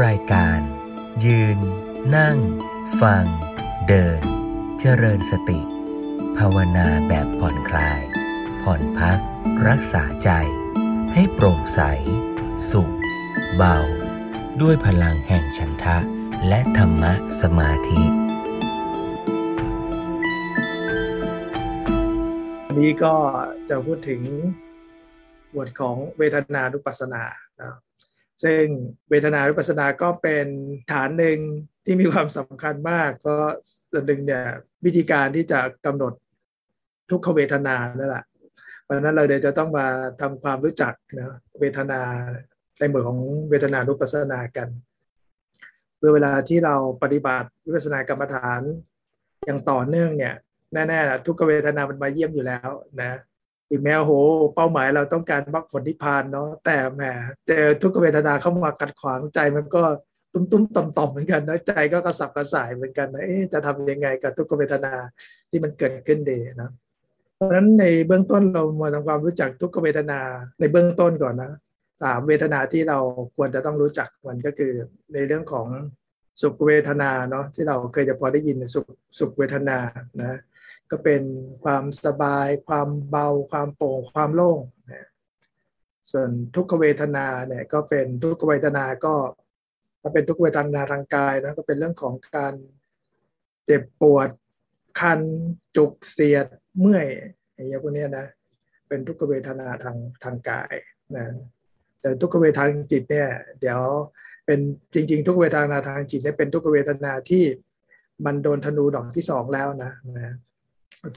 รายการ ยืน นั่ง ฟัง เดิน เจริญสติ ภาวนาแบบผ่อนคลาย ผ่อนพัก รักษาใจ ให้โปร่งใส สุข เบา ด้วยพลังแห่งฉันทะ และธรรมะสมาธิวันนี้ก็จะพูดถึงบทของเวทนานุปัสสนานะ ซึ่งเวทนานุปัสสนาก็เป็นฐานหนึ่งที่มีความสำคัญมาก ก็ส่วนหนึ่งเนี่ยวิธีการที่จะกำหนดทุกขเวทนานั่นแหละเพราะนั้นเราเดี๋ยวจะต้องมาทำความรู้จักนะเวทนาในหมวดของเวทนานุปัสสนากันเพื่อเวลาที่เราปฏิบัติวิปัสสนากรรมฐานอย่างต่อเนื่องเนี่ยแน่ๆทุกขเวทนามันมาเยี่ยมอยู่แล้วนะ ถึงแม้โห เป้าหมายเราต้องการมรรคผลนิพพานเนาะแต่แหมเจอทุกขเวทนาเข้ามากัดขวางใจมันก็ตุ้มตุ้มต่อมต่อมเหมือนกันนะใจก็กระสับกระส่ายเหมือนกันนะเอ๊ะจะทำยังไงกับทุกขเวทนาที่มันเกิดขึ้นเดนะเพราะฉะนั้นในเบื้องต้นเรามาทำความรู้จักทุกขเวทนาในเบื้องต้นก่อนนะสามเวทนาที่เราควรจะต้องรู้จักมันก็คือในเรื่องของสุขเวทนาเนาะที่เราเคยจะพอได้ยินสุขสุขเวทนานะ ก็เป็นความสบาย ความเบา ความโปร่งความโล่งนะส่วนทุกขเวทนาเนี่ยก็เป็นทุกขเวทนาก็ถ้าเป็นทุกขเวทนาทางกายนะก็เป็นเรื่องของการเจ็บปวด คันจุกเสียดเมื่อยอย่างเงี้ยพวกนี้นะเป็นทุกขเวทนาทางทางกายนะแต่ทุกขเวทนาทางจิตเนี่ยเดี๋ยวเป็นจริง ๆ ทุกเวทนาทางจิตเนี่ยเป็นทุกขเวทนาที่มันโดนธนูดอกที่สองแล้วนะนะ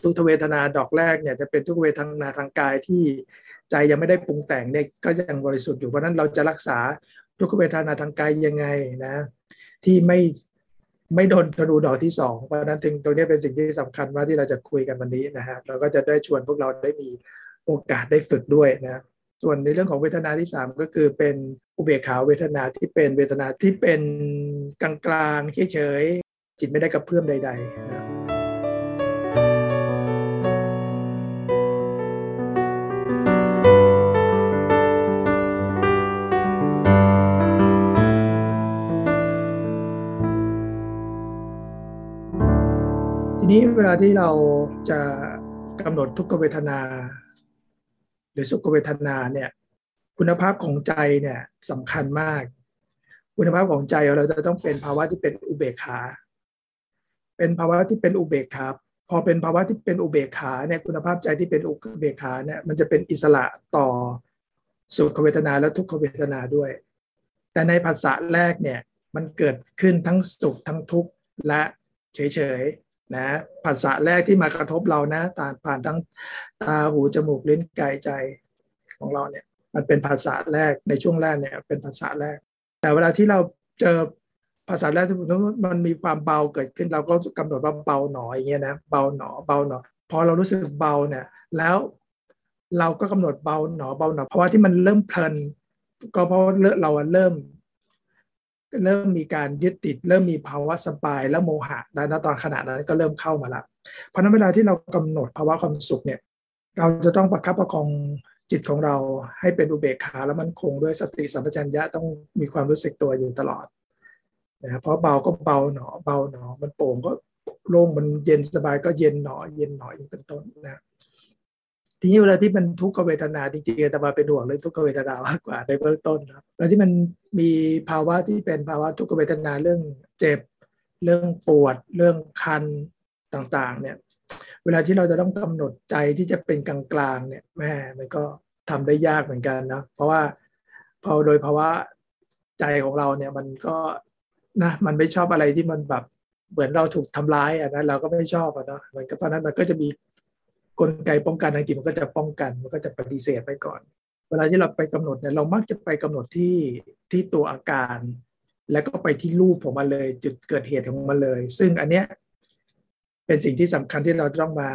ทุกเวทนาดอกแรกเนี่ยจะเป็นทุกเวทนาทางกายที่ใจยังไม่ได้ปรุงแต่งเนี่ยก็ยังบริสุทธิ์อยู่เพราะนั้นเราจะรักษาทุกเวทนาทางกายยังไงนะ ที่ไม่ไม่โดนธนูดอกที่สองเพราะนั้นถึงตรงนี้เป็นสิ่งที่สำคัญว่าที่เราจะคุยกันวันนี้นะฮะเราก็จะได้ชวนพวกเราได้มีโอกาสได้ฝึกด้วยนะส่วนในเรื่องของเวทนาที่สามก็คือเป็นอุเบกขาเวทนาที่เป็นเวทนาที่เป็นกลางๆเฉยๆจิตไม่ได้กระเพื่อมใดๆนะ ทีนี้เวลาที่เราจะกำหนดทุกขเวทนา หรือสุขเวทนาเนี่ย คุณภาพของใจเนี่ยสำคัญมาก คุณภาพของใจเราจะต้องเป็นภาวะที่เป็นอุเบกขา เป็นภาวะที่เป็นอุเบกขาพอเป็นภาวะที่เป็นอุเบกขาเนี่ยคุณภาพใจที่เป็นอุเบกขาเนี่ยมันจะเป็นอิสระต่อสุขเวทนาและทุกขเวทนาด้วย แต่ในภาษาแรกเนี่ยมันเกิดขึ้นทั้งสุขทั้งทุกข์และเฉย นะผัสสะแรกที่มากระทบเรานะตาผ่านทั้งตาหูจมูกลิ้นกายใจของเราเนี่ย มันเป็นภาษาแรกในช่วงแรกเนี่ย เป็นภาษาแรก แต่เวลาที่เราเจอภาษาแรกที่มันมีความเบาเกิดขึ้น เราก็กำหนดว่าเบาหนออย่างเงี้ยนะเบาหนอเบาหนอพอเรารู้สึกเบาเนี่ย แล้วเราก็กำหนดเบาหนอเบาหนอเพราะว่าที่มันเริ่มเพลินก็เพราะเราเริ่ม เริ่มมีการยึดติด เริ่มมีภาวะสบายและโมหะในตอนขณะนั้นก็เริ่มเข้ามาละเพราะนั้นเวลาที่เรากำหนดภาวะความสุขเนี่ยเราจะต้องประคับประคองจิตของเราให้เป็นอุเบกขาแล้วมันคงด้วยสติสัมปชัญญะต้องมีความรู้สึกตัวอยู่ตลอดนะเพราะเบาก็เบาหนอเบาหนอ มันโป่งก็โล่งมันเย็นสบายก็เย็นหนอ เย็นหนออย่างเป็นต้นนะ ทีนี้เวลาที่มันทุกขเวทนาจริงๆแต่มาเป็นห่วงเรื่องทุกขเวทนามากกว่าในเบื้องต้นครับเวลาที่มันมีภาวะที่เป็นภาวะทุกขเวทนาเรื่องเจ็บ เรื่องปวด เรื่องคันต่างๆ เนี่ย เวลาที่เราจะต้องกำหนดใจที่จะเป็นกลางๆเนี่ยแม่มันก็ทำได้ยากเหมือนกันนะเพราะว่าพอโดยภาวะใจของเราเนี่ยมันก็นะมันไม่ชอบอะไรที่มันแบบเหมือนเราถูกทำร้ายอะนะเราก็ไม่ชอบอะเนาะมันก็เพราะนั้นมันก็จะมี กลไกป้องกันทางจิตมันก็จะป้องกันมันก็จะปฏิเสธไปก่อน เวลาที่เราไปกำหนดเนี่ยเรามักจะไปกำหนดที่ที่ตัวอาการ แล้วก็ไปที่รูปของมันเลย จุดเกิดเหตุของมันเลย ซึ่งอันเนี้ยเป็นสิ่งที่สำคัญที่เราต้องมา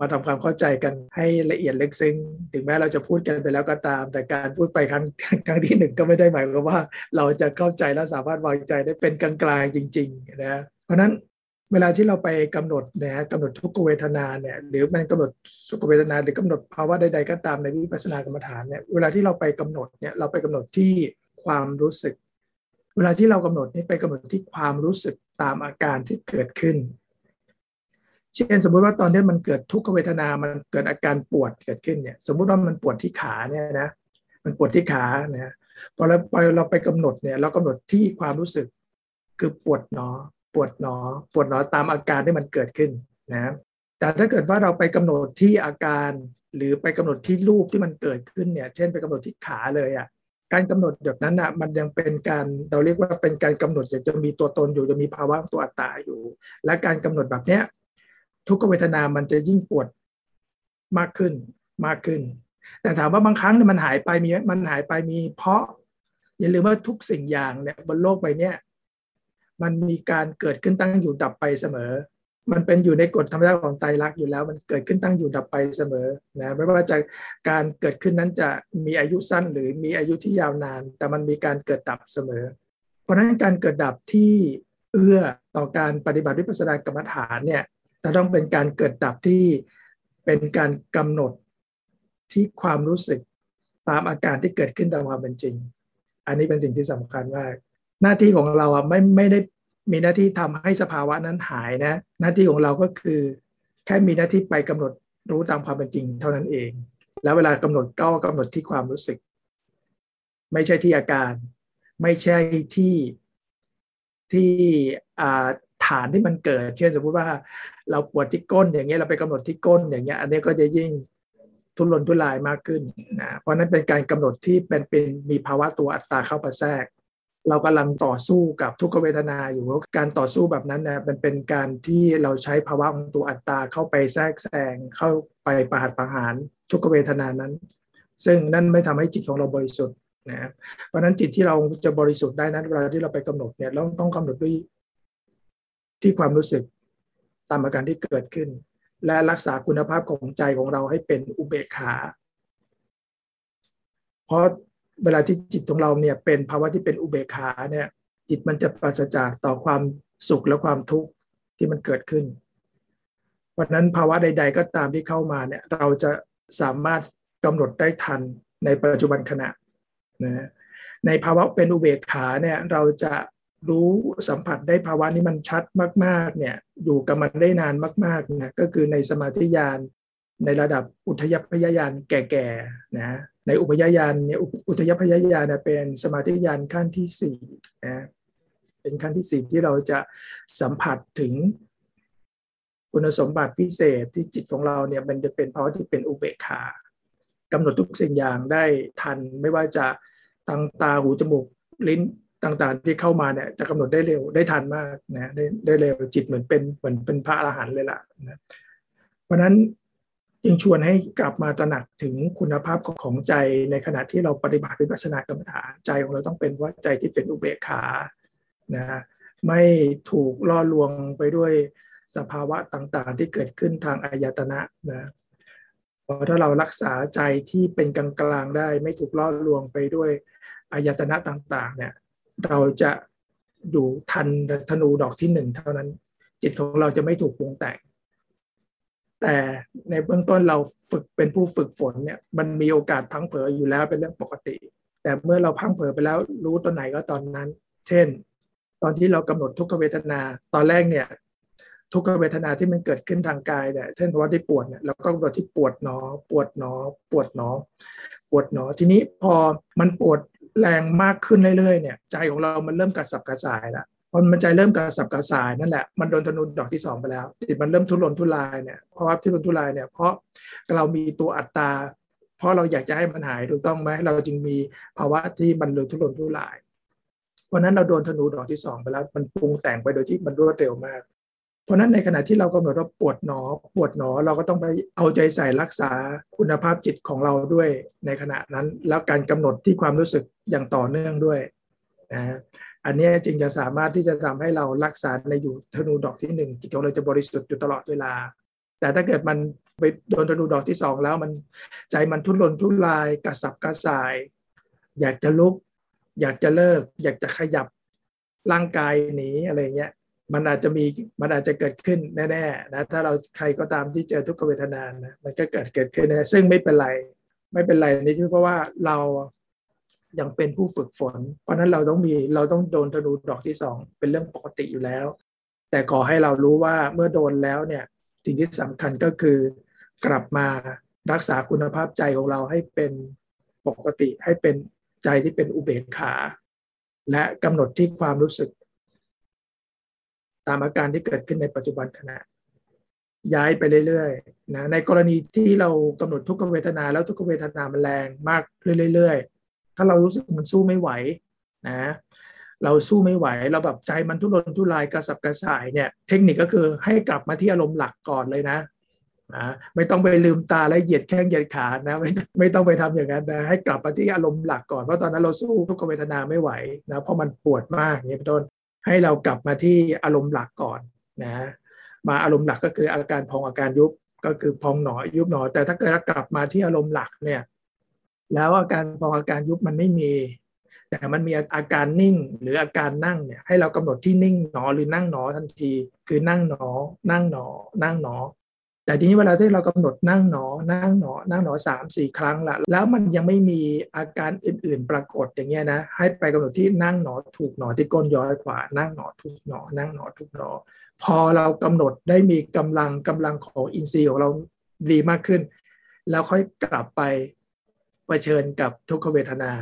มาทำความเข้าใจกันให้ละเอียดลึกซึ้งถึงแม้เราจะพูดกันไปแล้วก็ตาม แต่การพูดไปครั้งครั้งที่หนึ่งก็ไม่ได้หมายความว่า เราจะเข้าใจและสามารถวางใจได้เป็นกลางๆจริง ๆ นะเพราะนั้น เวลาที่เราไปกำหนดนะกำหนดทุกขเวทนาเนี่ยหรือมันกำหนดสุขเวทนาหรือกำหนดภาวะใดๆก็ตามในวิปัสสนากรรมฐานเนี่ยเวลาที่เราไปกำหนดเนี่ยเราไปกำหนดที่ความรู้สึก เวลาที่เรากำหนดนี่ไปกำหนดที่ความรู้สึกตามอาการที่เกิดขึ้น เช่นสมมุติว่าตอนนี้มันเกิดทุกขเวทนา มันเกิดอาการปวดเกิดขึ้นเนี่ยสมมุติว่ามันปวดที่ขาเนี่ยนะมันปวดที่ขาเนี่ยพอเราไปเราไปกำหนดเนี่ยเรากำหนดที่ความรู้สึกคือปวดหนอ ปวดหนอ ปวดหนอตามอาการที่มันเกิดขึ้นนะแต่ถ้าเกิดว่าเราไปกำหนดที่อาการ หรือไปกำหนดที่รูปที่มันเกิดขึ้นเนี่ย เช่นไปกำหนดที่ขาเลยอะ่ะการกำหนดแบบนั้นอะมันยังเป็นการเราเรียกว่าเป็นการกำหนดจะมีตัวตนอยู่จะมีภาวะตัวอัตตาอยู่ และการกำหนดแบบเนี้ยทุกเวทนามันจะยิ่งปวดมากขึ้นมากขึ้น แต่ถามว่าบางครั้งเนี่ยมันหายไปมีมันหายไปมีเพราะ อย่าลืมว่าทุกสิ่งอย่างเนี่ยบนโลกใบนี้ มันมีการเกิดขึ้นตั้งอยู่ดับไปเสมอ มันเป็นอยู่ในกฎธรรมชาติของไตรลักษณ์อยู่แล้ว มันเกิดขึ้นตั้งอยู่ดับไปเสมอนะไม่ว่าจะการเกิดขึ้นนั้นจะมีอายุสั้นหรือมีอายุที่ยาวนาน แต่มันมีการเกิดดับเสมอ เพราะฉะนั้นการเกิดดับที่เอื้อต่อการปฏิบัติวิปัสสนากรรมฐานเนี่ยจะต้องเป็นการเกิดดับที่เป็นการกำหนดที่ความรู้สึกตามอาการที่เกิดขึ้นตามความเป็นจริง อันนี้เป็นสิ่งที่สำคัญมาก หน้าที่ของเราอะไม่ไม่ได้ มีหน้าที่ทำให้สภาวะนั้นหายนะ หน้าที่ของเราก็คือ แค่มีหน้าที่ไปกำหนดรู้ตามความเป็นจริงเท่านั้นเอง แล้วเวลากำหนดก็กำหนดที่ความรู้สึก ไม่ใช่ที่อาการ ไม่ใช่ที่ที่ฐานที่มันเกิด เช่นสมมติว่าเราปวดที่ก้นอย่างเงี้ยเราไปกำหนดที่ก้นอย่างเงี้ยอันนี้ก็จะยิ่งทุรนทุรายมากขึ้นนะเพราะนั้นเป็นการกำหนดที่เป็นเป็นมีภาวะตัวอัตตาเข้ามาแทรก เรากำลังต่อสู้กับทุกขเวทนาอยู่การต่อสู้แบบนั้นเนี่ยมันเป็นการที่เราใช้ภาวะของตัวอัตตาเข้าไปแทรกแซงเข้าไปประหัตประหารทุกขเวทนานั้น ซึ่งนั่นไม่ทำให้จิตของเราบริสุทธิ์นะเพราะนั้นจิตที่เราจะบริสุทธิ์ได้นั้นเวลาที่เราไปกำหนดเนี่ยเราต้องกำหนดด้วยที่ความรู้สึกตามอาการที่เกิดขึ้น และรักษาคุณภาพของใจของเราให้เป็นอุเบกขา เพราะ เวลาที่จิตของเราเนี่ยเป็นภาวะที่เป็นอุเบกขาเนี่ย จิตมันจะปราศจากต่อความสุขและความทุกข์ที่มันเกิดขึ้นวันนั้นภาวะใด ๆ ก็ตามที่เข้ามาเนี่ยเราจะสามารถกำหนดได้ทันในปัจจุบันขณะนะในภาวะเป็นอุเบกขาเนี่ยเราจะรู้สัมผัสได้ภาวะนี้มันชัดมาก ๆ เนี่ยอยู่กับมันได้นานมากๆนะก็คือในสมาธิญาณในระดับอุทยพยญาณแก่ๆนะ ในอุปยญาณเนี่ยอุทยพยญาณเป็นสมาธิญาณขั้นที่สี่นะเป็นขั้นที่สี่ที่เราจะสัมผัสถึงคุณสมบัติพิเศษที่จิตของเราเนี่ยมันจะเป็นภาวะที่เป็นอุเบกขากำหนดทุกสิ่งอย่างได้ทันไม่ว่าจะทางตาหูจมูกลิ้นต่างๆ ที่เข้ามาเนี่ยจะกำหนดได้เร็วได้ทันมากนะได้ได้เร็วจิตเหมือนเป็นเหมือนเป็นพระอรหันต์เลยล่ะนะเพราะนั้น จึงชวนให้กลับมาตระหนักถึงคุณภาพของใจในขณะที่เราปฏิบัติวิปัสสนากรรมฐานใจของเราต้องเป็นว่าใจที่เป็นอุเบกขานะไม่ถูกล่อลวงไปด้วยสภาวะต่างๆ ที่เกิดขึ้นทางอายตนะนะพอถ้าเรารักษาใจที่เป็นกลางๆได้ ไม่ถูกล่อลวงไปด้วยอายตนะต่างๆ เนี่ยเราจะดูทันธนูดอกที่หนึ่งเท่านั้น จิตของเราจะไม่ถูกปรุงแต่ง แต่ในเบื้องต้นเราฝึกเป็นผู้ฝึกฝนเนี่ยมันมีโอกาสพังเผยอยู่แล้วเป็นเรื่องปกติ แต่เมื่อเราพังเผยไปแล้วรู้ตอนไหนก็ตอนนั้น เช่น ตอนที่เรากำหนดทุกขเวทนา ตอนแรกเนี่ยทุกขเวทนาที่มันเกิดขึ้นทางกายเนี่ยเช่นภาวะที่ปวดเนี่ยเราก็กำหนดที่ปวดหนอ ปวดหนอ ปวดหนอ ปวดหนอ ทีนี้พอมันปวดแรงมากขึ้นเรื่อยๆเนี่ยใจของเรามันเริ่มกระสับกระส่ายแล้ว พอมันใจเริ่มกระสับกระส่ายนั่นแหละมันโดนธนูดอกที่สองไปแล้วจิตมันเริ่มทุรนทุรายเนี่ยเพราะว่าทุรนทุรายเนี่ยเพราะเรามีตัวอัตตา เพราะเราอยากจะให้มันหายถูกต้องไหมเราจึงมีภาวะที่มันเลยทุรนทุรายเพราะนั้นเราโดนธนูดอกที่สองไปแล้ว มันปรุงแต่งไปโดยที่มันรวดเร็วมาก เพราะนั้นในขณะที่เรากำหนดว่าปวดหนอ ปวดหนอเราก็ต้องไปเอาใจใส่รักษาคุณภาพจิตของเราด้วยในขณะนั้น แล้วการกำหนดที่ความรู้สึกอย่างต่อเนื่องด้วยนะ อันนี้จึงจะสามารถที่จะทำให้เรารักษาในอยู่ธนูดอกที่หนึ่งจิตของเราจะบริสุทธิ์อยู่ตลอดเวลา แต่ถ้าเกิดมันไปโดนธนูดอกที่สองแล้วมันใจมันทุรนทุรายกระสับกระส่าย อยากจะลุก อยากจะเลิก อยากจะขยับร่างกายหนีอะไรเงี้ยมันอาจจะมีมันอาจจะเกิดขึ้นแน่ๆนะถ้าเราใครก็ตามที่เจอทุกขเวทนานะมันก็เกิดเกิดขึ้นนะซึ่งไม่เป็นไร ไม่เป็นไรนี่คือเพราะว่าเรา ยังเป็นผู้ฝึกฝน เพราะนั้นเราต้องมีเราต้องโดนธนูดอกที่สองเป็นเรื่องปกติอยู่แล้ว แต่ขอให้เรารู้ว่าเมื่อโดนแล้วเนี่ยสิ่งที่สำคัญก็คือกลับมารักษาคุณภาพใจของเราให้เป็นปกติให้เป็นใจที่เป็นอุเบกขา และกำหนดที่ความรู้สึก ตามอาการที่เกิดขึ้นในปัจจุบันขณะ ย้ายไปเรื่อยๆนะในกรณีที่เรากำหนดทุกขเวทนาแล้วทุกขเวทนามันแรงมากเรื่อยๆาเรารู้สึกมันสู้ไม่ไหวนะเราสู้ไม่ไหวเราแบบใจมันทุรนทุรายกระสับกระส่ายเนี่ย เทคนิคก็คือให้กลับมาที่อารมณ์หลักก่อนเลยนะนะไม่ต้องไปลืมตาและเหยียดแข้งเหยียดขานะไม่ไม่ต้องไปทำอย่างนั้นนะให้กลับมาที่อารมณ์หลักก่อนเพราะตอนนั้นเราสู้ทุกขเวทนาไม่ไหวนะเพราะมันปวดมากอย่างนี้เป็นต้นให้เรากลับมาที่อารมณ์หลักก่อนนะมาอารมณ์หลักก็คืออาการพองอาการยุบก็คือพองหนอยุบหนอ แต่ถ้าเกิดกลับมาที่อารมณ์หลักเนี่ย แล้วอาการพออาการยุบมันไม่มี แต่มันมีอาการนิ่งหรืออาการนั่งเนี่ยให้เรากำหนดที่นิ่งหนอหรือนั่งหนอทันที คือนั่งหนอ นั่งหนอ นั่งหนอ แต่ทีนี้เวลาที่เรากำหนดนั่งหนอ นั่งหนอ นั่งหนอสามสี่ครั้งละแล้วมันยังไม่มีอาการอื่น ๆ ปรากฏอย่างเงี้ยนะให้ไปกำหนดที่นั่งหนอถูกหนอที่ก้นย้อยขวานั่งหนอถูกหนอ นั่งหนอถูกหนอ พอเรากำหนดได้มีกำลังกำลังของอินทรีย์ของเราดีมากขึ้น แล้วค่อยกลับไป ชิญกับทุกขเวทนา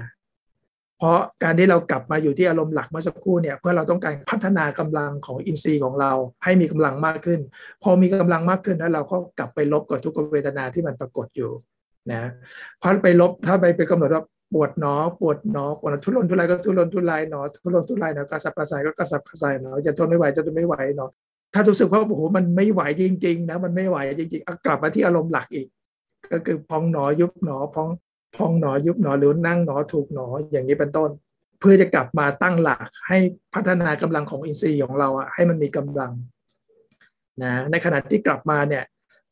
เพราะการที่เรากลับมาอยู่ที่อารมณ์หลักเมื่อสักครู่เนี่ยเพื่อเราต้องการพัฒนากำลังของอินทรีย์ของเราให้มีกำลังมากขึ้น พอมีกำลังมากขึ้นแล้วเราก็กลับไปลบกับทุกขเวทนาที่มันปรากฏอยู่นะพอไปลบถ้าไปไปกำหนดว่าปวดหนอปวดหนอปวดทุรนทุรายก็ทุรนทุรายหนอทุรนทุรายหนอกระสับกระส่ายก็กระสับกระส่ายหนอจะทนไม่ไหวจะทนไม่ไหวหนอถ้ารู้สึกว่าโอ้โหมันไม่ไหวจริง ๆ นะมันไม่ไหวจริงๆกลับมาที่อารมณ์หลักอีก ก็คือพองหนอยุบหนอพอง พองหนอยุบหนอหรือนั่งหนอถูกหนออย่างนี้เป็นต้น เพื่อจะกลับมาตั้งหลักให้พัฒนากำลังของอินทรีย์ของเราอะให้มันมีกำลังนะในขณะที่กลับมาเนี่ย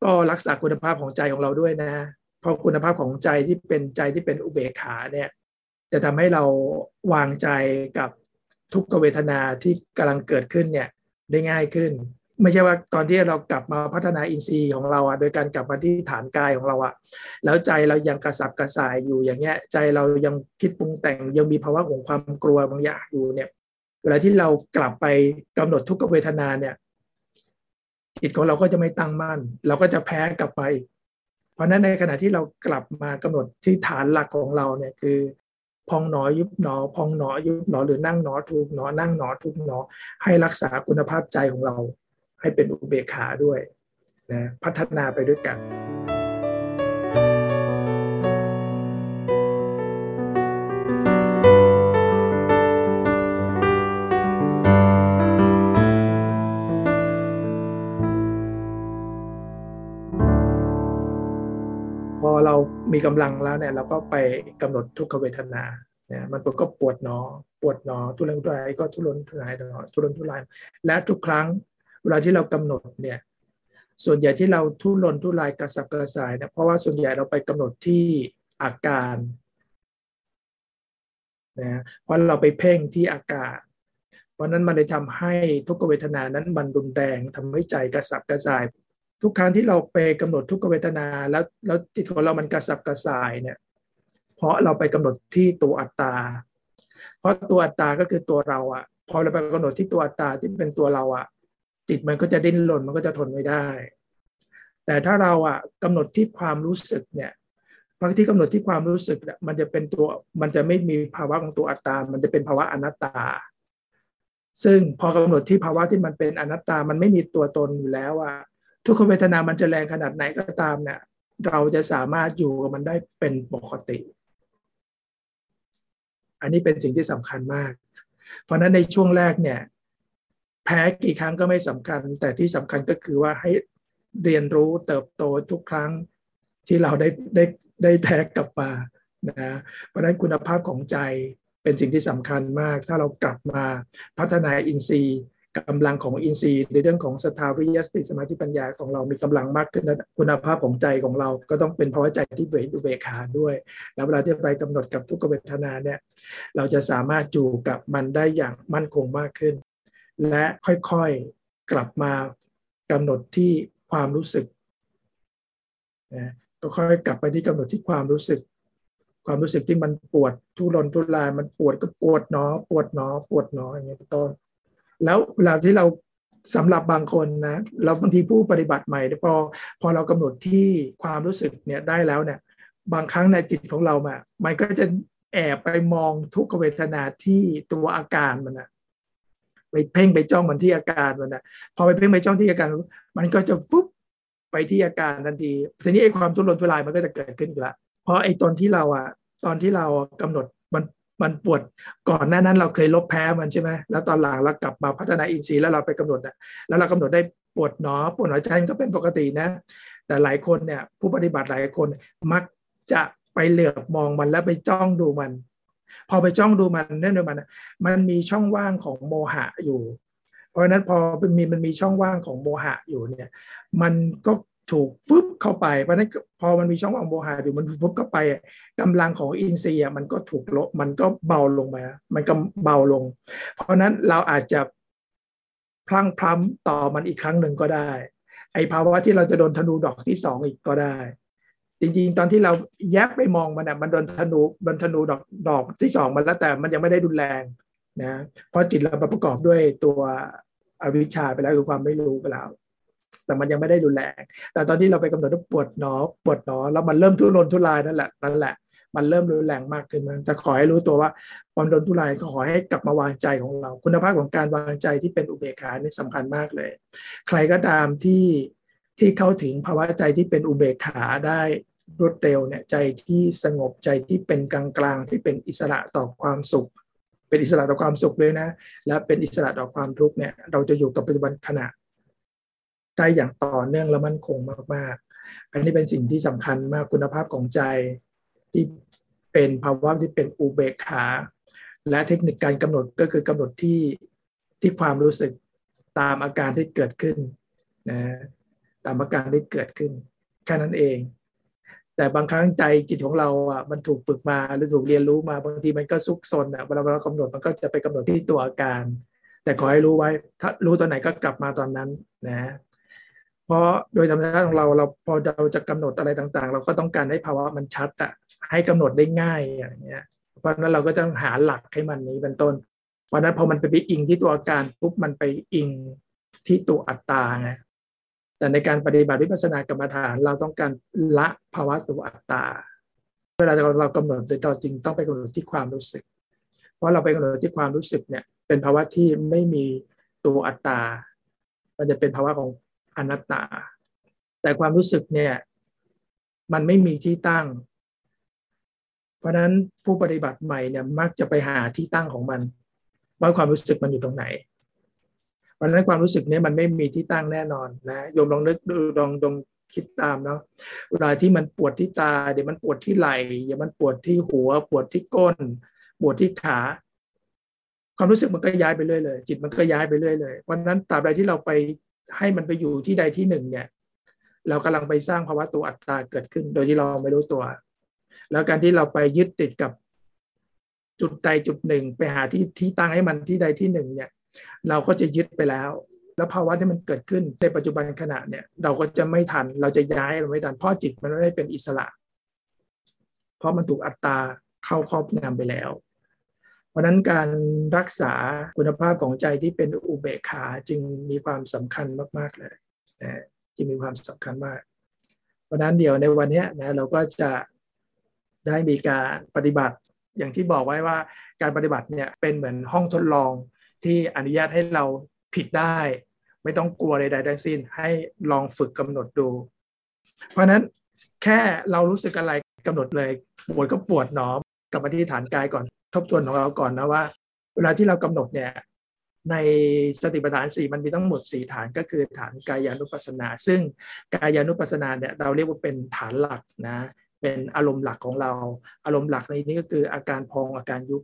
ก็รักษาคุณภาพของใจของเราด้วยนะเพราะคุณภาพของใจที่เป็นใจที่เป็นอุเบกขาเนี่ยจะทำให้เราวางใจกับทุกขเวทนาที่กำลังเกิดขึ้นเนี่ยได้ง่ายขึ้น ไม่ใช่ว่าตอนที่เรากลับมาพัฒนาอินทรีย์ของเราอะโดยการกลับมาที่ฐานกายของเราอะแล้วใจเรายังกระสับกระส่ายอยู่อย่างเงี้ย ใจเรายังคิดปรุงแต่งยังมีภาวะของความกลัวบางอย่างอยู่เนี่ยเวลาที่เรากลับไปกำหนดทุกขเวทนาเนี่ยจิตของเราก็จะไม่ตั้งมั่น เราก็จะแพ้กลับไป เพราะนั้นในขณะที่เรากลับมากำหนดที่ฐานหลักของเราเนี่ยคือพองหนอยุบหนอ พองหนอยุบหนอหรือนั่งหนอถูกหนอนั่งหนอถูกหนอ ให้รักษาคุณภาพใจของเรา ให้เป็นอุเบกขาด้วยนะพัฒนาไปด้วยกันพอเรามีกำลังแล้วเนี่ยเราก็ไปกำหนดทุกขเวทนาเนี่ยมันก็ปวดหนอ ปวดหนอทุรนทุรายก็ทุรนทุรายหนอทุรนทุรายและทุกครั้ง วลาที่เรากำหนดเนี่ยส่วนใหญ่ที่เราทุรนทุรายกระสับกระส่ายเนี่ยเพราะว่าส่วนใหญ่เราไปกำหนดที่อาการนะเพราะเราไปเพ่งที่อากาศเพราะนั้นมันเลยทำให้ทุกเวทนานั้นมันรุนแรงทำให้ใจกระสับกระส่าย ทุกครั้งที่เราไปกำหนดทุกเวทนาแล้วแล้วจิตของเรามันกระสับกระส่ายเนี่ยเพราะเราไปกำหนดที่ตัวอัตตา เพราะตัวอัตตาก็คือตัวเราอะพอเราไปกำหนดที่ตัวอัตตาที่เป็นตัวเราอะ จิตมันก็จะดิ้นรนมันก็จะทนไม่ได้ แต่ถ้าเราอะกำหนดที่ความรู้สึกเนี่ยบางที่กำหนดที่ความรู้สึกเนี่ยมันจะเป็นตัวมันจะไม่มีภาวะของตัวอัตตา มันจะเป็นภาวะอนัตตา ซึ่งพอกำหนดที่ภาวะที่มันเป็นอนัตตา มันไม่มีตัวตนอยู่แล้วอะทุกขเวทนามันจะแรงขนาดไหนก็ตามเนี่ยเราจะสามารถอยู่กับมันได้เป็นปกติ อันนี้เป็นสิ่งที่สำคัญมาก เพราะนั้นในช่วงแรกเนี่ย แพ้กี่ครั้งก็ไม่สำคัญ แต่ที่สำคัญก็คือว่าให้เรียนรู้เติบโตทุกครั้งที่เราได้ได้ได้แพ้กลับมานะเพราะฉะนั้นคุณภาพของใจเป็นสิ่งที่สำคัญมาก ถ้าเรากลับมาพัฒนาอินทรีย์กำลังของอินทรีย์ในเรื่องของสตาวิยสติสมาธิปัญญาของเรามีกำลังมากขึ้นคุณภาพของใจของเราก็ต้องเป็นเพราะใจที่เบิอุเบกขาด้วย แล้วเวลาที่ไปกำหนดกับทุกเวทนาเนี่ยเราจะสามารถอยู่กับมันได้อย่างมั่นคงมากขึ้น และค่อยๆกลับมากำหนดที่ความรู้สึกนะก็ค่อยกลับไปที่กำหนดที่ความรู้สึก ความรู้สึกที่มันปวดทุรนทุรายมันปวดก็ปวดเนาะปวดเนาะปวดเนาะอย่างเงี้ยเป็นต้น แล้วเวลาที่เราสำหรับบางคนนะเราบางทีผู้ปฏิบัติใหม่พอพอเรากำหนดที่ความรู้สึกเนี่ยได้แล้วเนี่ยบางครั้งในจิตของเราอะมันก็จะแอบไปมองทุกขเวทนาที่ตัวอาการมันอะ ไปเพ่งไปจ้องมันที่อาการมันอะพอไปเพ่งไปจ้องที่อาการ มันก็จะฟุบไปที่อาการทันทีทีนี้ไอ้ความทุรนทุรายมันก็จะเกิดขึ้นละเพราะไอ้ตอนที่เราอะตอนที่เรากำหนดมันมันปวดก่อนหน้านั้นเราเคยลบแพ้มันใช่ไหมแล้วตอนหลังเรากลับมาพัฒนาอินทรีย์แล้วเราไปกำหนดอะแล้วเรากำหนดได้ปวดหนอปวดหัวใจก็เป็นปกตินะ แต่หลายคนเนี่ยผู้ปฏิบัติหลายคนมักจะไปเหลือบมองมันแล้วไปจ้องดูมัน พอไปจ้องดูมันเนื่องด้วยมันมันมีช่องว่างของโมหะอยู่ เพราะฉะนั้นพอมันมีมันมีช่องว่างของโมหะอยู่เนี่ย มันก็ถูกฟึบเข้าไปเพราะนั้นพอมันมีช่องว่างโมหะอยู่มันฟึบเข้าไปกำลังของอินทรีย์มันก็ถูกลดมันก็เบาลงมา มันก็เบาลง เพราะนั้นเราอาจจะพลั้งพลัมต่อมันอีกครั้งหนึ่งก็ได้ ไอภาวะที่เราจะโดนธนูดอกที่สองอีกก็ได้ จริงๆ ตอนที่เราแยกไปมองมันอะมันโดนธนูโดนธนูดอกดอกที่สองมันแล้วแต่มันยังไม่ได้ดุนแรงนะเพราะจิตเราประกอบด้วยตัวอวิชชาไปแล้วคือความไม่รู้ไปแล้ว แต่มันยังไม่ได้รุนแรง แต่ตอนที่เราไปกำหนดว่าปวดหนอปวดหนอแล้วมันเริ่มทุรนทุรายนั่นแหละนั่นแหละ มันเริ่มรุนแรงมากขึ้นมันแต่ขอให้รู้ตัวว่าความรุนทุรายก็ขอให้กลับมาวางใจของเรา คุณภาพของการวางใจที่เป็นอุเบกขานี่สำคัญมากเลย ใครก็ตามที่ ที่เข้าถึงภาวะใจที่เป็นอุเบกขาได้รวดเร็วเนี่ยใจที่สงบใจที่เป็นกลางกลางที่เป็นอิสระต่อความสุข เป็นอิสระต่อความสุขเลยนะ และเป็นอิสระต่อความทุกข์เนี่ยเราจะอยู่กับปัจจุบันขณะได้อย่างต่อเนื่องและมั่นคงมากๆ อันนี้เป็นสิ่งที่สำคัญมากคุณภาพของใจที่เป็นภาวะที่เป็นอุเบกขา และเทคนิคการกำหนดก็คือกำหนดที่ที่ความรู้สึกตามอาการที่เกิดขึ้นนะ ตามอาการที่เกิดขึ้นแค่นั้นเอง แต่บางครั้งใจจิตของเราอะมันถูกฝึกมาหรือถูกเรียนรู้มาบางทีมันก็ซุกซนอะเวลาเรากำหนดมันก็จะไปกำหนดที่ตัวอาการ แต่ขอให้รู้ไว้ ถ้ารู้ตอนไหนก็กลับมาตอนนั้นนะเพราะโดยธรรมชาติของเราเราพอเราจะกำหนดอะไรต่างๆ เราก็ต้องการให้ภาวะมันชัดอะให้กำหนดได้ง่ายอย่างเงี้ยเพราะนั้นเราก็ต้องหาหลักให้มันนี้เป็นต้น เพราะนั้นพอมันไปอิงที่ตัวอาการปุ๊บมันไปอิงที่ตัวอัตตาไง แต่ในการปฏิบัติวิปัสสนากรรมฐานเราต้องการละภาวะตัวอัตตา เวลาเราเรากำหนดโดยตัวจริงต้องไปกำหนดที่ความรู้สึก เพราะเราไปกำหนดที่ความรู้สึกเนี่ยเป็นภาวะที่ไม่มีตัวอัตตา มันจะเป็นภาวะของอนัตตา แต่ความรู้สึกเนี่ยมันไม่มีที่ตั้ง เพราะนั้นผู้ปฏิบัติใหม่เนี่ยมักจะไปหาที่ตั้งของมันว่าความรู้สึกมันอยู่ตรงไหน เพราะนั้นความรู้สึกนี่ยมันไม่มีที่ตั้งแน่นอนนะโยมลองนึกดูลองลองคิดตามเนาะเวลาที่มันปวดที่ตา เดี๋ยวมันปวดที่ไหล่เดี๋ยวมันปวดที่หัว ปวดที่ก้น ปวดที่ขา ความรู้สึกมันก็ย้ายไปเรื่อยเลย จิตมันก็ย้ายไปเรื่อยเลยวันนั้นตราบใดที่เราไปให้มันไปอยู่ที่ใดที่หนึ่งเนี่ย เรากำลังไปสร้างภาวะตัวอัตตาเกิดขึ้น โดยที่เราไม่รู้ตัว แล้วการที่เราไปยึดติดกับจุดใดจุดหนึ่ง ไปหาที่ที่ตั้งให้มันที่ใดที่หนึ่งเนี่ย เราก็จะยึดไปแล้ว แล้วภาวะที่มันเกิดขึ้นในปัจจุบันขณะเนี่ย เราก็จะไม่ทันเราจะย้ายเราไม่ทันเพราะจิตมันไม่ได้เป็นอิสระ เพราะมันถูกอัตตาเข้าครอบงำไปแล้ว เพราะนั้นการรักษาคุณภาพของใจที่เป็นอุเบกขาจึงมีความสำคัญมากๆเลยนะจึงมีความสำคัญมาก เพราะนั้นเดี๋ยวในวันนี้นะเราก็จะได้มีการปฏิบัติอย่างที่บอกไว้ว่าการปฏิบัติเนี่ยเป็นเหมือนห้องทดลอง ที่อนุญาตให้เราผิดได้ ไม่ต้องกลัวใดๆทั้งสิ้น ให้ลองฝึกกำหนดดู เพราะนั้นแค่เรารู้สึกอะไรกำหนดเลยปวดก็ปวดหนอกับมาที่ฐานกายก่อนทบทวนของเราก่อนนะว่า เวลาที่เรากำหนดเนี่ยในสติปัฏฐานสี่มันมีทั้งหมดสี่ฐานก็คือฐานกายานุปัสสนา ซึ่งกายานุปัสสนาเนี่ยเราเรียกว่าเป็นฐานหลักนะเป็นอารมณ์หลักของเรา อารมณ์หลักในนี้ก็คืออาการพองอาการยุบ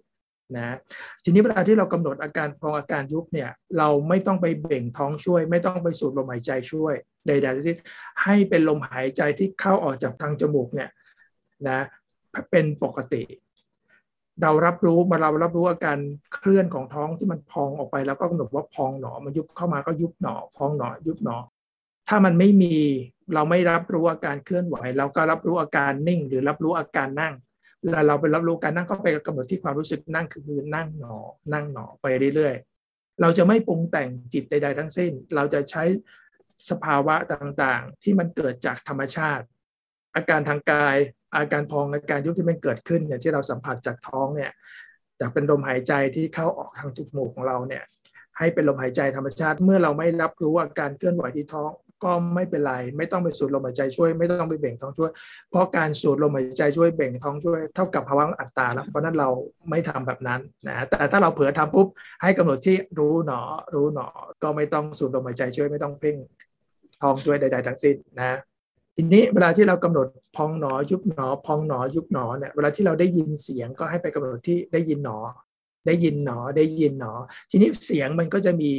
นะทีนี้เวลาที่เรากำหนดอาการพองอาการยุบเนี่ยเราไม่ต้องไปเบ่งท้องช่วย ไม่ต้องไปสูดลมหายใจช่วยใดๆทั้งสิ้นให้เป็นลมหายใจที่เข้าออกจากทางจมูกเนี่ยนะเป็นปกติ เรารับรู้มาเรารับรู้อาการเคลื่อนของท้องที่มันพองออกไป แล้วก็กำหนดว่าพองหนอมันยุบเข้ามาก็ยุบหนอพองหนอยุบหนอ ถ้ามันไม่มีเราไม่รับรู้อาการเคลื่อนไหว เราก็รับรู้อาการนิ่ง หรือรับรู้อาการนั่ง แล้วเราไปรับรู้การนั่งก็ไปกำหนดที่ความรู้สึกนั่งคือนั่งหนอ นั่งหนอไปเรื่อยๆ เราจะไม่ปรุงแต่งจิตใด ๆ ทั้งสิ้น เราจะใช้สภาวะต่างๆ ที่มันเกิดจากธรรมชาติ อาการทางกาย อาการพองอาการยุบที่มันเกิดขึ้นเนี่ยที่เราสัมผัสจากท้องเนี่ยจากเป็นลมหายใจที่เข้าออกทางจมูกของเราเนี่ยให้เป็นลมหายใจธรรมชาติเมื่อเราไม่รับรู้อาการเคลื่อนไหวที่ท้อง ก็ไม่เป็นไร ไม่ต้องไปสูดลมหายใจช่วย ไม่ต้องไปเบ่งท้องช่วย เพราะการสูดลมหายใจช่วยเบ่งท้องช่วยเท่ากับภาวะอัตตาแล้วเพราะนั้นเราไม่ทำแบบนั้นนะแต่ถ้าเราเผลอทำปุ๊บให้กำหนดที่รู้หนอ รู้หนอ ก็ไม่ต้องสูดลมหายใจช่วยไม่ต้องเพ่งท้องช่วยใด ๆ ทั้งสิ้นนะทีนี้เวลาที่เรากำหนดพองหนอยุบหนอ พองหนอยุบหนอเนี่ยเวลาที่เราได้ยินเสียงก็ให้ไปกำหนดที่ได้ยินหนอ ได้ยินหนอได้ยินหนอ ทีนี้เสียงมันก็จะมี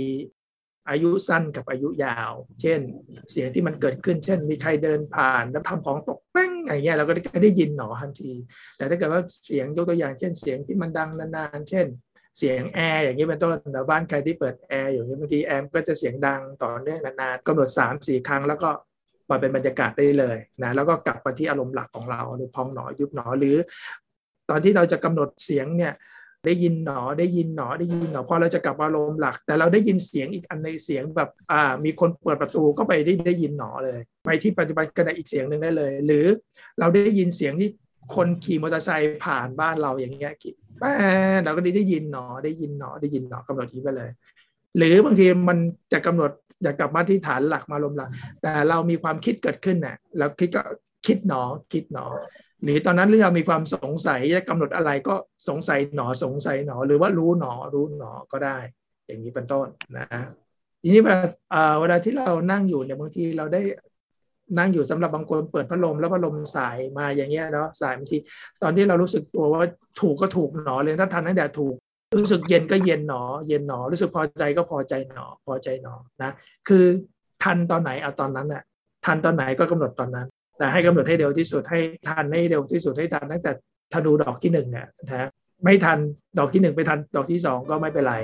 อายุสั้นกับอายุยาว เช่น เสียงที่มันเกิดขึ้น เช่น มีใครเดินผ่านแล้วทำของตกแป้งอะไรเงี้ยเราก็ได้ยินหนอทันที แต่ถ้าเกิดว่าเสียงยกตัวอย่างเช่น เสียงที่มันดังนานๆ เช่น เสียงแอร์อย่างนี้เป็นต้นแต่บ้านใครที่เปิดแอร์อย่างนี้บางทีแอร์ก็จะเสียงดังต่อเนื่องนานๆกำหนดสามสี่ครั้งแล้วก็ปล่อยเป็นบรรยากาศได้เลยนะแล้วก็กลับมาที่อารมณ์หลักของเราหรือพองหนอยุบหนอหรือ ตอนที่เราจะกำหนดเสียงเนี่ย ได้ยินหนอได้ยินหนอได้ยินหนอพอเราจะกลับอารมณ์หลัก แต่เราได้ยินเสียงอีกอันในเสียงแบบอ่ามีคนเปิดประตูก็ไปได้ได้ยินหนอเลย ไปที่ปัจจุบันกระอีกเสียงหนึ่งได้เลย หรือเราได้ยินเสียงที่คนขี่มอเตอร์ไซค์ผ่านบ้านเราอย่างเงี้ยแป้เราก็ได้ได้ยินหนอได้ยินหนอได้ยินหนอกำหนดที่ไปเลย หรือบางทีมันจะกำหนดอยากกลับมาที่ฐานหลักมาลมหลักแต่เรามีความคิดเกิดขึ้นเนี่ยเราคิดก็คิดหนอคิดหนอ หรือตอนนั้นเรามีความสงสัยจะกำหนดอะไรก็สงสัยหนอสงสัยหนอ หรือว่ารู้หนอรู้หนอก็ได้ อย่างนี้เป็นต้นนะทีนี้เวลาเวลาที่เรานั่งอยู่เนี่ยบางทีเราได้นั่งอยู่สำหรับบางคนเปิดพัดลมแล้วพัดลมสายมาอย่างเงี้ยเนาะสายบางทีตอนที่เรารู้สึกตัวว่าถูกก็ถูกหนอเลยถ้าทันตั้งแต่ถูก รู้สึกเย็นก็เย็นหนอ เย็นหนอ รู้สึกพอใจก็พอใจหนอ พอใจหนอนะ คือทันตอนไหนเอาตอนนั้นแหละทันตอนไหนก็กำหนดตอนนั้น แต่ให้กำหนดให้เร็วที่สุดให้ทันให้เร็วที่สุดให้ทันตั้งแต่ธนูดอกที่หนึ่งเนี่ยนะไม่ทันดอกที่หนึ่งไปทันดอกที่สองก็ไม่เป็นไร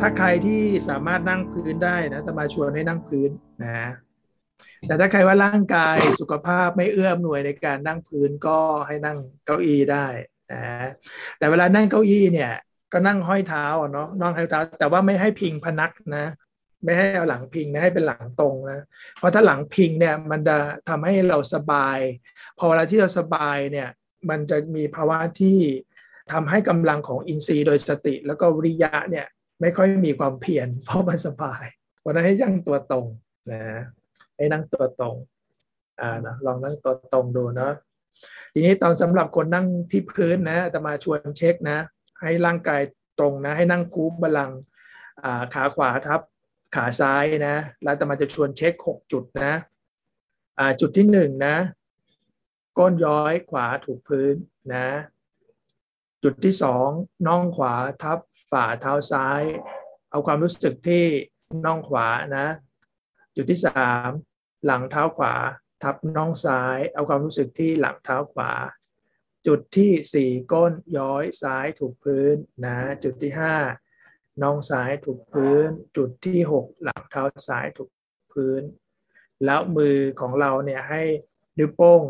ถ้าใครที่สามารถนั่งพื้นได้นะจะมาชวนให้นั่งพื้นนะ แต่ถ้าใครว่าร่างกายสุขภาพไม่เอื้อมหน่วยในการนั่งพื้นก็ให้นั่งเก้าอี้ได้นะแต่เวลานั่งเก้าอี้เนี่ย ก็นั่งห้อยเท้าเนาะนั่งห้อยเท้า แต่ว่าไม่ให้พิงพนักนะ ไม่ให้เอาหลังพิงนะให้เป็นหลังตรงนะเพราะถ้าหลังพิงเนี่ยมันจะทำให้เราสบาย พอเวลาที่เราสบายเนี่ยมันจะมีภาวะที่ทำให้กำลังของอินทรีย์โดยสติ แล้วก็วิริยะเนี่ยไม่ค่อยมีความเพียรเพราะมันสบายเพราะนั้นให้ยั่งตัวตรงนะ ให้นั่งตัวตรงอ่านะลองนั่งตัวตรงดูเนาะทีนี้ตอนสำหรับคนนั่งที่พื้นนะจะมาชวนเช็คนะ ให้ร่างกายตรงนะ ให้นั่งคูบาลังอ่าขาขวาทับขาซ้ายนะ แล้วจะมาจะชวนเช็คหกจุดนะอ่าจุดที่หนึ่งนะก้นย้อยขวาถูกพื้นนะ จุดที่สองน่องขวาทับฝ่าเท้าซ้าย เอาความรู้สึกที่น่องขวานะ จุดที่สามหลังเท้าขวา ทับน่องซ้าย เอาความรู้สึกที่หลังเท้าขวา จุดที่สี่ก้นย้อยซ้ายถูกพื้นนะจุดที่ห้าน่องซ้ายถูกพื้น จุดที่หกหลังเท้าซ้ายถูกพื้น แล้วมือของเราเนี่ยให้นิ้วโป้ง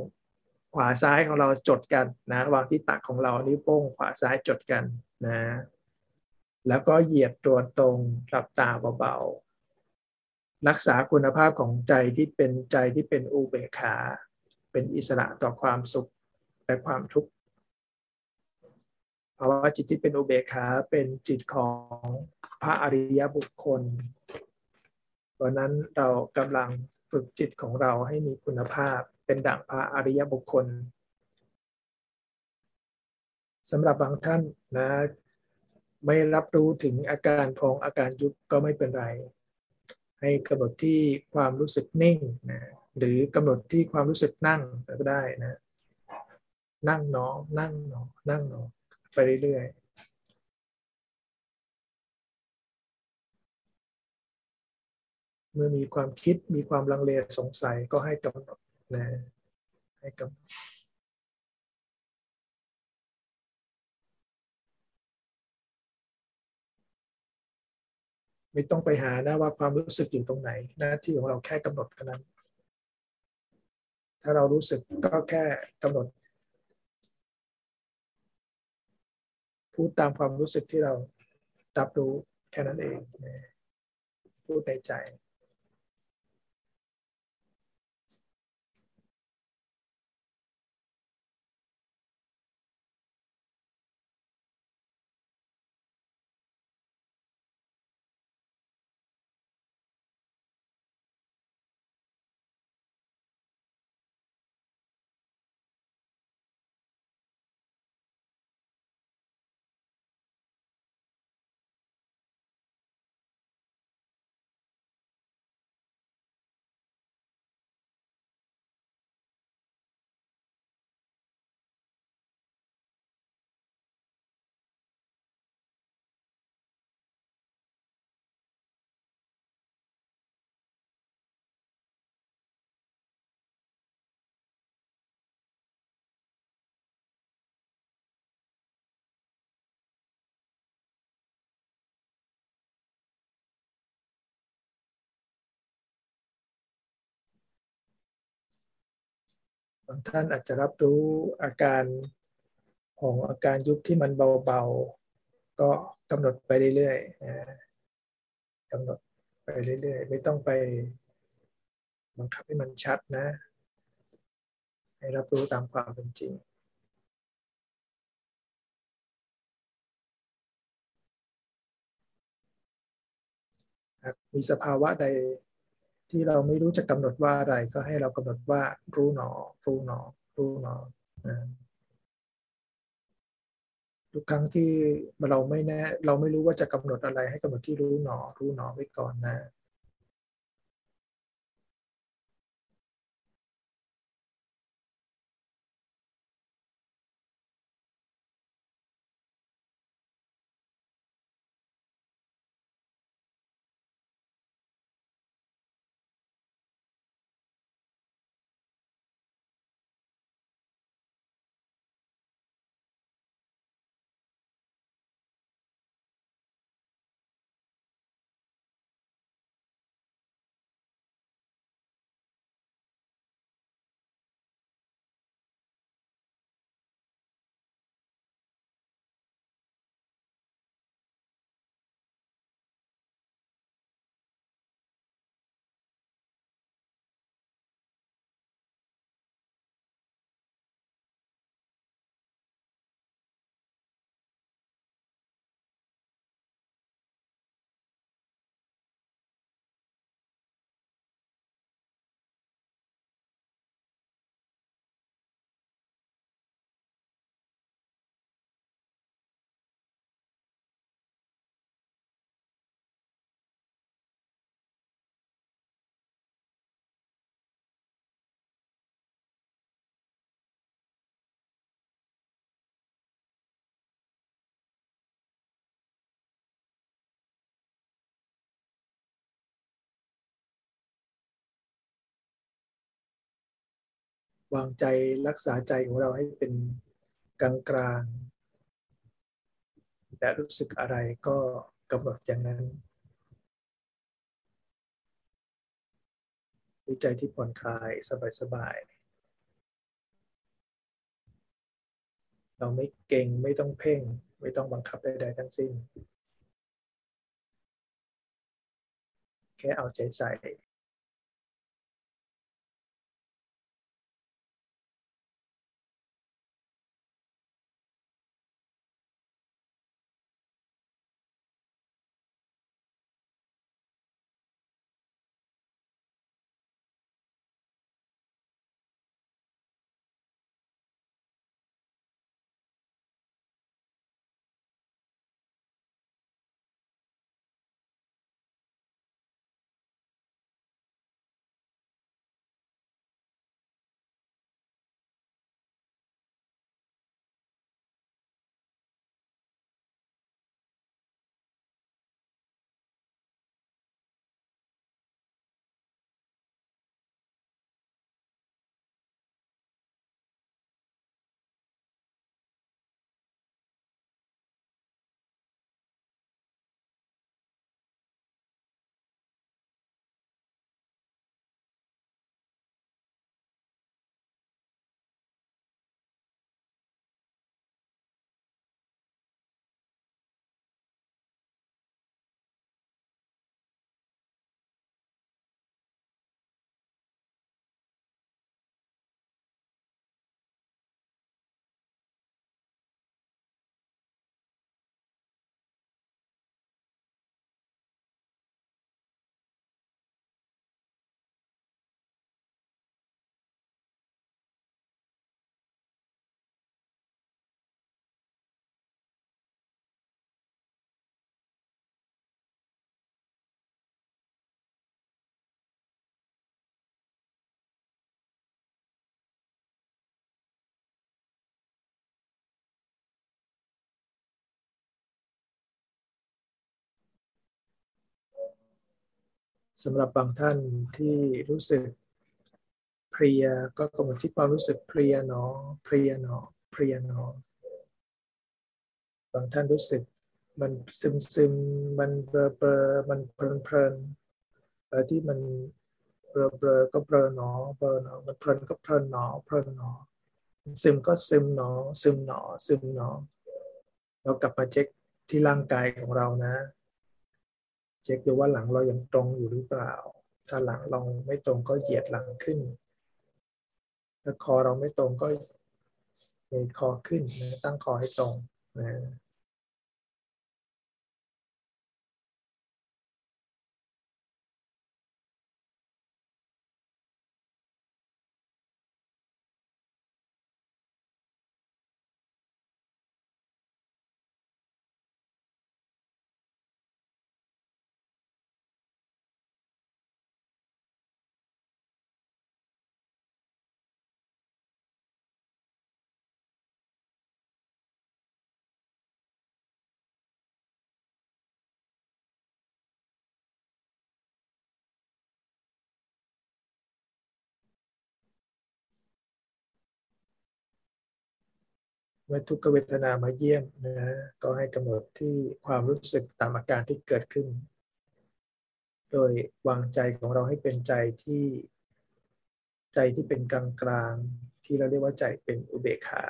ขวาซ้ายของเราจดกันนะวางที่ตักของเรานิ้วโป้งขวาซ้ายจดกันนะ แล้วก็เหยียดตัวตรงหลับตาเบาๆ รักษาคุณภาพของใจที่เป็นใจที่เป็นอุเบกขา เป็นอิสระต่อความสุขและความทุกข์ภาวะจิตที่เป็นอุเบกขาเป็นจิตของพระอริยบุคคลเพราะนั้นเรากำลังฝึกจิตของเราให้มีคุณภาพเป็นดั่งพระอริยบุคคลสำหรับบางท่านนะ ไม่รับรู้ถึงอาการพองอาการยุบก็ไม่เป็นไร ให้กำหนดที่ความรู้สึกนิ่งนะหรือกำหนดที่ความรู้สึกนั่งก็ได้นะ นั่งหนอนั่งหนอนั่งหนอไปเรื่อยๆเมื่อมีความคิดมีความลังเลสงสัยก็ให้กำหนดนะให้กำหนด ไม่ต้องไปหานะว่าความรู้สึกอยู่ตรงไหน หน้าที่ของเราแค่กำหนดเท่านั้น ถ้าเรารู้สึกก็แค่กำหนด พูดตามความรู้สึกที่เรารับรู้แค่นั้นเอง พูดในใจ บางท่านอาจจะรับรู้อาการของอาการยุบที่มันเบาๆ ก็กำหนดไปเรื่อยๆกำหนดไปเรื่อยๆ ไม่ต้องไปบังคับให้มันชัดนะ ให้รับรู้ตามความเป็นจริงมีสภาวะใด ที่เราไม่รู้จะกำหนดว่าอะไรก็ให้เรากำหนดว่ารู้หนอ รู้หนอ รู้หนอทุกครั้งที่เราไม่แน่ เราไม่รู้ว่าจะกำหนดอะไรให้กำหนดที่รู้หนอ รู้หนอไว้ก่อนนะ วางใจรักษาใจของเราให้เป็นกลางกลางและรู้สึกอะไรก็กำหนดอย่างนั้นวิจัยที่ผ่อนคลายสบายๆ เราไม่เก่งไม่ต้องเพ่ง ไม่ต้องบังคับใดๆทั้งสิ้น แค่เอาใจใส่ สำหรับบางท่านที่รู้สึกเพลียก็กำหนดที่ความรู้สึกเพลียหนอเพลียหนอเพลียหนอบางท่านรู้สึกมันซึมซึมมันเบลอเบลอมันเพลินเพลินอะไรที่มันเบลอเบลอก็เบลอหนอเบลอหนอมันเพลินก็เพลินหนอเพลินหนอซึมก็ซึมหนอซึมหนอซึมหนอเรากลับมาเช็คที่ร่างกายของเรานะ เช็คดูว่าหลังเรายังตรงอยู่หรือเปล่า ถ้าหลังเราไม่ตรงก็เหยียดหลังขึ้น ถ้าคอเราไม่ตรงก็เงยคอขึ้นนะตั้งคอให้ตรงนะ เมื่อทุกขเวทนามาเยี่ยมนะก็ให้กำหนดที่ความรู้สึกตามอาการที่เกิดขึ้น โดยวางใจของเราให้เป็นใจที่ใจที่เป็นกลางกลางที่เราเรียกว่าใจเป็นอุเบกขา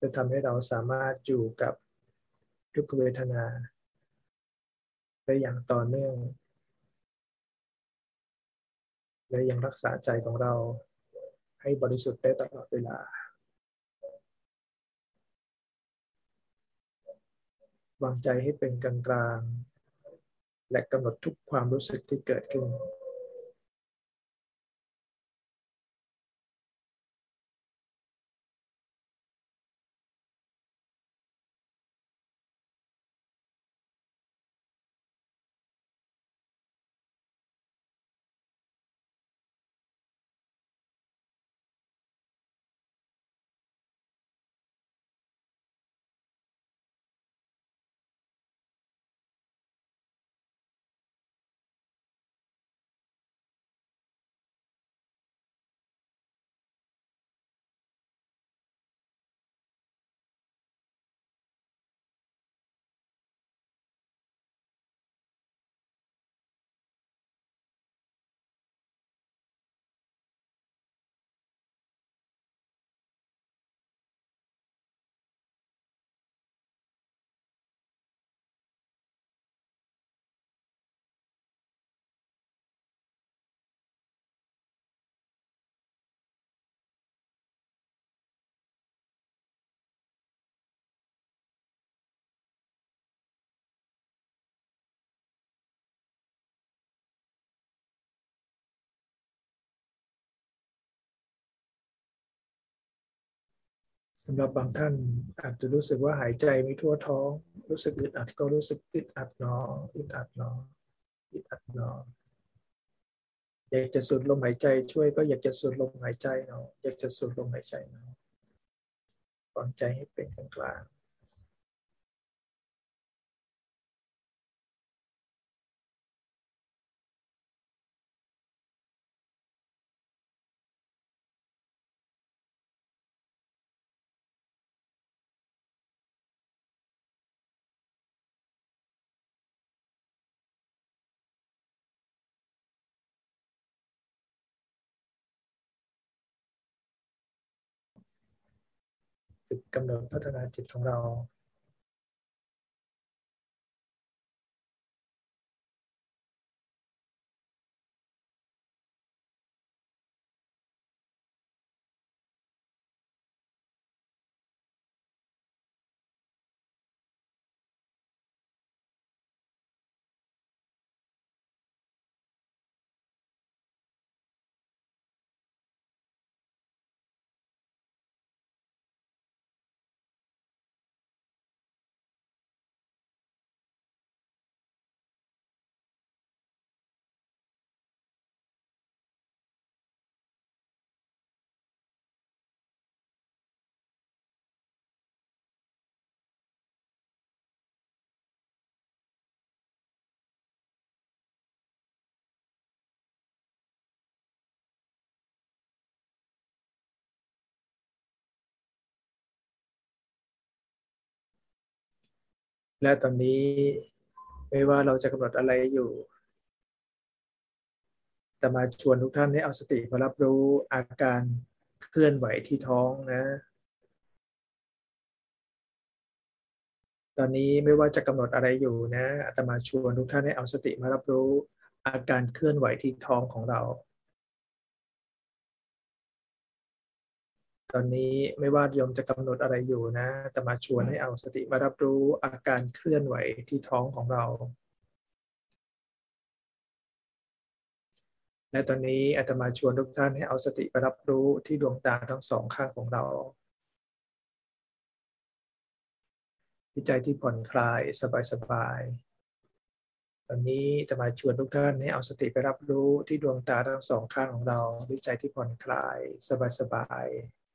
จะทำให้เราสามารถอยู่กับทุกขเวทนาได้อย่างต่อเนื่องและยังรักษาใจของเรา ให้บริสุทธิ์ได้ตลอดเวลา วางใจให้เป็นกลางกลางและกำหนดทุกความรู้สึกที่เกิดขึ้น สำหรับบางท่านอาจจะรู้สึกว่าหายใจไม่ทั่วท้อง รู้สึกอึดอัดก็รู้สึกอึดอัดหนออึดอัดหนออึดอัดหนออยากจะสูดลมหายใจช่วยก็อยากจะสูดลมหายใจเนาะอยากจะสูดลมหายใจเนาะวางใจให้เป็นกลาง กลางฝึกกำเนิดพัฒนาจิตของเรา และตอนนี้ไม่ว่าเราจะกำหนดอะไรอยู่แต่มาชวนทุกท่านให้เอาสติมารับรู้อาการเคลื่อนไหวที่ท้องนะ ตอนนี้ไม่ว่าจะกำหนดอะไรอยู่นะอาตมาชวนทุกท่านให้เอาสติมารับรู้อาการเคลื่อนไหวที่ท้องของเรา ตอนนี้ไม่ว่าโยมจะกำหนดอะไรอยู่นะแต่มาชวนให้เอาสติมารับรู้อาการเคลื่อนไหวที่ท้องของเรา และตอนนี้อาตมาชวนทุกท่านให้เอาสติไปรับรู้ที่ดวงตาทั้งสองข้างของเราที่ใจที่ผ่อนคลายสบายๆตอนนี้อาตมาชวนทุกท่านให้เอาสติไปรับรู้ที่ดวงตาทั้งสองข้างของเราด้วยใจที่ผ่อนคลาย สบายๆ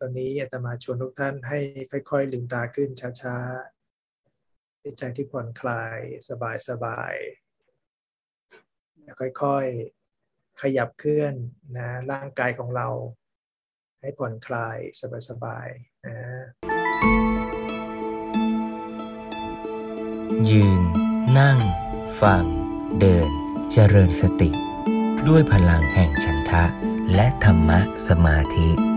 ตอนนี้อาตมาชวนทุกท่านให้ค่อย ๆ ลืมตาขึ้นช้าๆด้วยใจที่ผ่อนคลายสบายๆค่อยๆขยับเคลื่อนนะร่างกายของเรา ให้ผ่อนคลายสบายๆนะยืน นั่ง ฟัง เดิน เจริญสติ ด้วยพลังแห่งฉันทะ และธรรมะสมาธิ